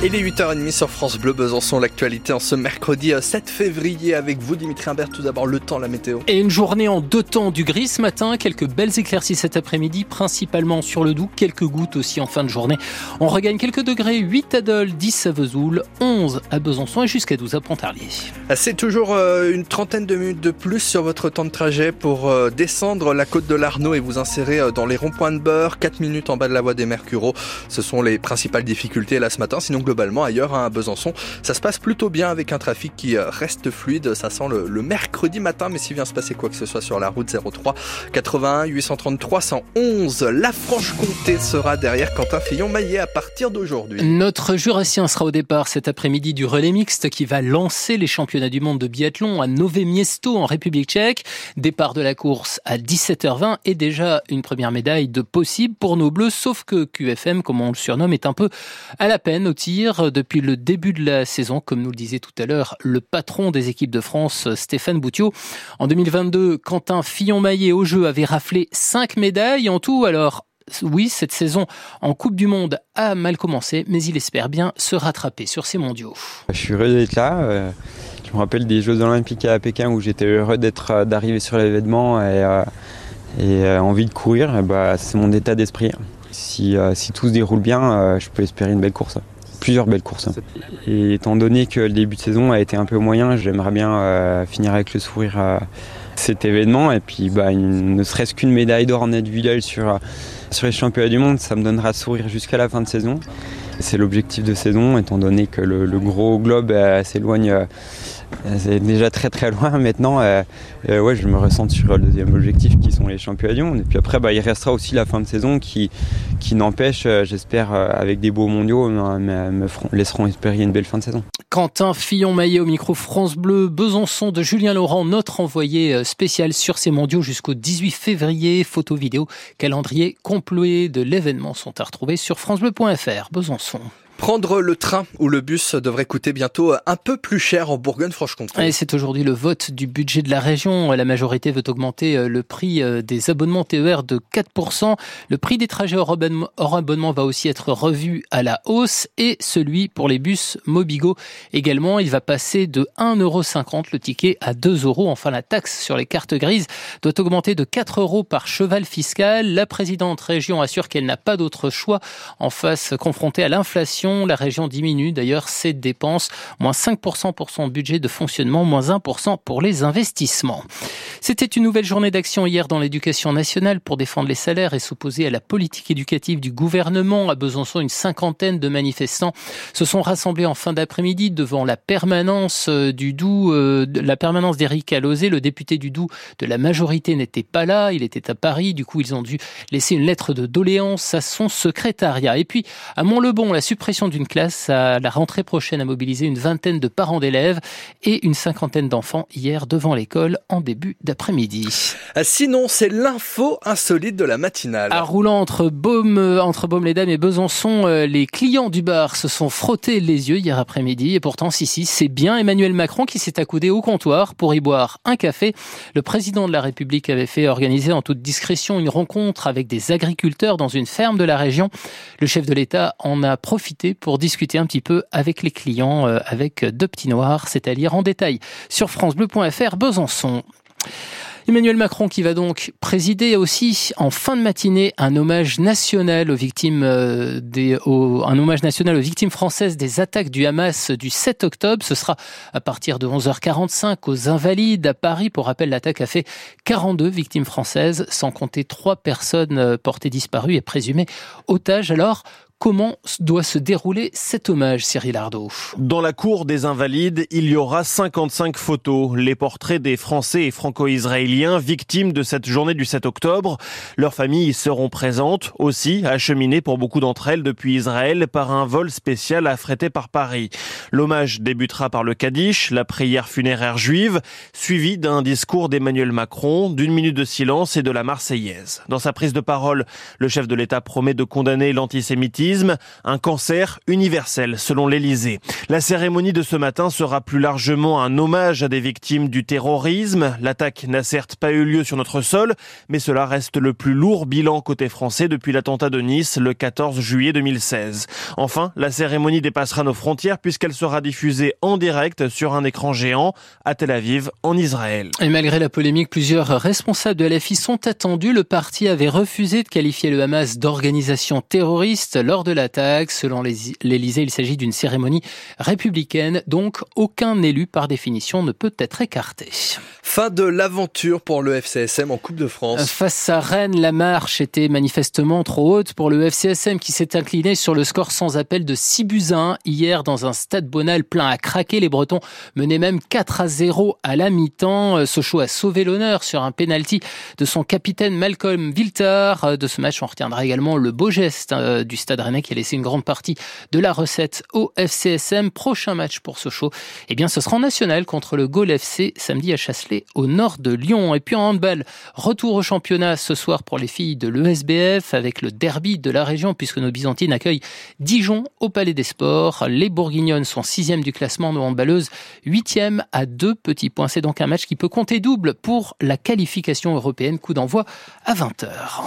Et les 8h30 sur France Bleu Besançon, l'actualité en ce mercredi 7 euh, février avec vous Dimitri Imbert. Tout d'abord le temps, la météo. Et une journée en deux temps du gris ce matin, quelques belles éclaircies cet après-midi, principalement sur le Doubs, quelques gouttes aussi en fin de journée. On regagne quelques degrés, 8 à Dole, 10 à Vesoul, 11 à Besançon et jusqu'à 12 à Pontarlier. Ah, c'est toujours euh, une trentaine de minutes de plus sur votre temps de trajet pour euh, descendre la côte de l'Arnaud et vous insérer dans les ronds-points de beurre, 4 minutes en bas de la voie des Mercureaux. Ce sont les principales difficultés là ce matin, sinon globalement ailleurs hein, à Besançon. Ça se passe plutôt bien avec un trafic qui euh, reste fluide. Ça sent le, mercredi matin, mais s'il vient se passer quoi que ce soit sur la route 03 81 833 111, la Franche-Comté sera derrière Quentin Fillon-Maillet à partir d'aujourd'hui. Notre Jurassien sera au départ cet après-midi du relais mixte qui va lancer les championnats du monde de biathlon à Nové Miesto en République tchèque. Départ de la course à 17h20 et déjà une première médaille de possible pour nos bleus, sauf que QFM, comme on le surnomme, est un peu à la peine au depuis le début de la saison, comme nous le disait tout à l'heure le patron des équipes de France, Stéphane Boutiot. En 2022, Quentin Fillon-Maillet au jeu avait raflé 5 médailles en tout. Alors, oui, cette saison en Coupe du Monde a mal commencé, mais il espère bien se rattraper sur ces mondiaux. Je suis heureux d'être là. Euh, je me rappelle des Jeux Olympiques à Pékin où j'étais heureux d'être euh, d'arriver sur l'événement et, euh, envie de courir. Bah, c'est mon état d'esprit. Si, tout se déroule bien, je peux espérer une belle course plusieurs belles courses. Et étant donné que le début de saison a été un peu moyen, j'aimerais bien euh, finir avec le sourire à cet événement. Et puis, bah, ne serait-ce qu'une médaille d'or en individuel sur, sur les championnats du monde, ça me donnera sourire jusqu'à la fin de saison. C'est l'objectif de saison, étant donné que le, gros globe euh, s'éloigne. Euh, c'est déjà très très loin maintenant. ouais, je me ressens sur le deuxième objectif qui sont les championnats du monde. Et puis après, bah, il restera aussi la fin de saison qui, qui n'empêche, euh, j'espère, euh, avec des beaux mondiaux, me, laisseront espérer une belle fin de saison. Quentin Fillon-Maillet au micro France Bleu, Besançon de Julien Laurent, notre envoyé euh, spécial sur ces mondiaux jusqu'au 18 février. Photo vidéo, calendrier complet de l'événement sont à retrouver sur francebleu.fr. Besançon. Prendre le train ou le bus devrait coûter bientôt un peu plus cher en Bourgogne-Franche-Comté. C'est aujourd'hui le vote du budget de la région. La majorité veut augmenter euh, le prix euh, des abonnements TER de 4%. Le prix des trajets hors abonnement, va aussi être revu à la hausse et celui pour les bus Mobigo également. Il va passer de 1,50€ le ticket à 2 euros. Enfin, la taxe sur les cartes grises doit augmenter de 4 euros par cheval fiscal. La présidente région assure qu'elle n'a pas d'autre choix en face confrontée à l'inflation la région diminue d'ailleurs ses dépenses, moins 5% pour son budget de fonctionnement, moins 1% pour les investissements. C'était une nouvelle journée d'action hier dans l'éducation nationale pour défendre les salaires et s'opposer à la politique éducative du gouvernement. À Besançon, une cinquantaine de manifestants se sont rassemblés en fin d'après-midi devant la permanence euh, du Doubs, euh, la permanence d'Éric Alosé. Le député du Doubs de la majorité n'était pas là, il était à Paris. Du coup, ils ont dû laisser une lettre de doléance à son secrétariat. Et puis, à Mont-le-Bon, la suppression d'une classe à la rentrée prochaine a mobilisé une vingtaine de parents d'élèves et une cinquantaine d'enfants hier devant l'école en début d'après-midi. Ah, sinon, c'est l'info insolite de la matinale. À roulant entre Baume, entre Baume les Dames et Besançon, euh, les clients du bar se sont frottés les yeux hier après-midi et pourtant, si, si, c'est bien Emmanuel Macron qui s'est accoudé au comptoir pour y boire un café. Le président de la République avait fait organiser en toute discrétion une rencontre avec des agriculteurs dans une ferme de la région. Le chef de l'État en a profité pour discuter un petit peu avec les clients, euh, avec deux petits noirs, c'est à dire en détail sur francebleu.fr Besançon. Emmanuel Macron qui va donc présider aussi en fin de matinée un hommage national aux victimes euh, un hommage national aux victimes françaises des attaques du Hamas du 7 octobre. Ce sera à partir de 11h45 aux Invalides à Paris. Pour rappel, l'attaque a fait 42 victimes françaises, sans compter trois personnes euh, portées disparues et présumées otages. Alors, Comment doit se dérouler cet hommage, Cyril Ardo? Dans la cour des Invalides, il y aura 55 photos, les portraits des Français et Franco-Israéliens victimes de cette journée du 7 octobre. Leurs familles seront présentes, aussi acheminées pour beaucoup d'entre elles depuis Israël par un vol spécial affrété par Paris. L'hommage débutera par le Kaddish, la prière funéraire juive, suivi d'un discours d'Emmanuel Macron, d'une minute de silence et de la Marseillaise. Dans sa prise de parole, le chef de l'État promet de condamner l'antisémitisme un cancer universel selon l'Élysée. La cérémonie de ce matin sera plus largement un hommage à des victimes du terrorisme. L'attaque n'a certes pas eu lieu sur notre sol, mais cela reste le plus lourd bilan côté français depuis l'attentat de Nice le 14 juillet 2016. Enfin, la cérémonie dépassera nos frontières puisqu'elle sera diffusée en direct sur un écran géant à Tel Aviv, en Israël. Et malgré la polémique, plusieurs responsables de l'AFI sont attendus. Le parti avait refusé de qualifier le Hamas d'organisation terroriste lors de l'attaque. Selon l'Élysée, il s'agit d'une cérémonie républicaine, donc aucun élu par définition ne peut être écarté. Fin de l'aventure pour le FCSM en Coupe de France. Face à Rennes, la marche était manifestement trop haute pour le FCSM qui s'est incliné sur le score sans appel de 6 buts à 1 hier dans un stade Bonal plein à craquer. Les Bretons menaient même 4 à 0 à la mi-temps. Sochaux a sauvé l'honneur sur un penalty de son capitaine Malcolm Wilter. De ce match, on retiendra également le beau geste euh, du stade qui a laissé une grande partie de la recette au FCSM. Prochain match pour Sochaux, eh bien, ce sera en national contre le Gaulle FC samedi à Chasselet au nord de Lyon. Et puis en handball, retour au championnat ce soir pour les filles de l'ESBF avec le derby de la région puisque nos Byzantines accueillent Dijon au Palais des Sports. Les Bourguignonnes sont sixième du classement, nos handballeuses huitième à deux petits points. C'est donc un match qui peut compter double pour la qualification européenne. Coup d'envoi à 20h.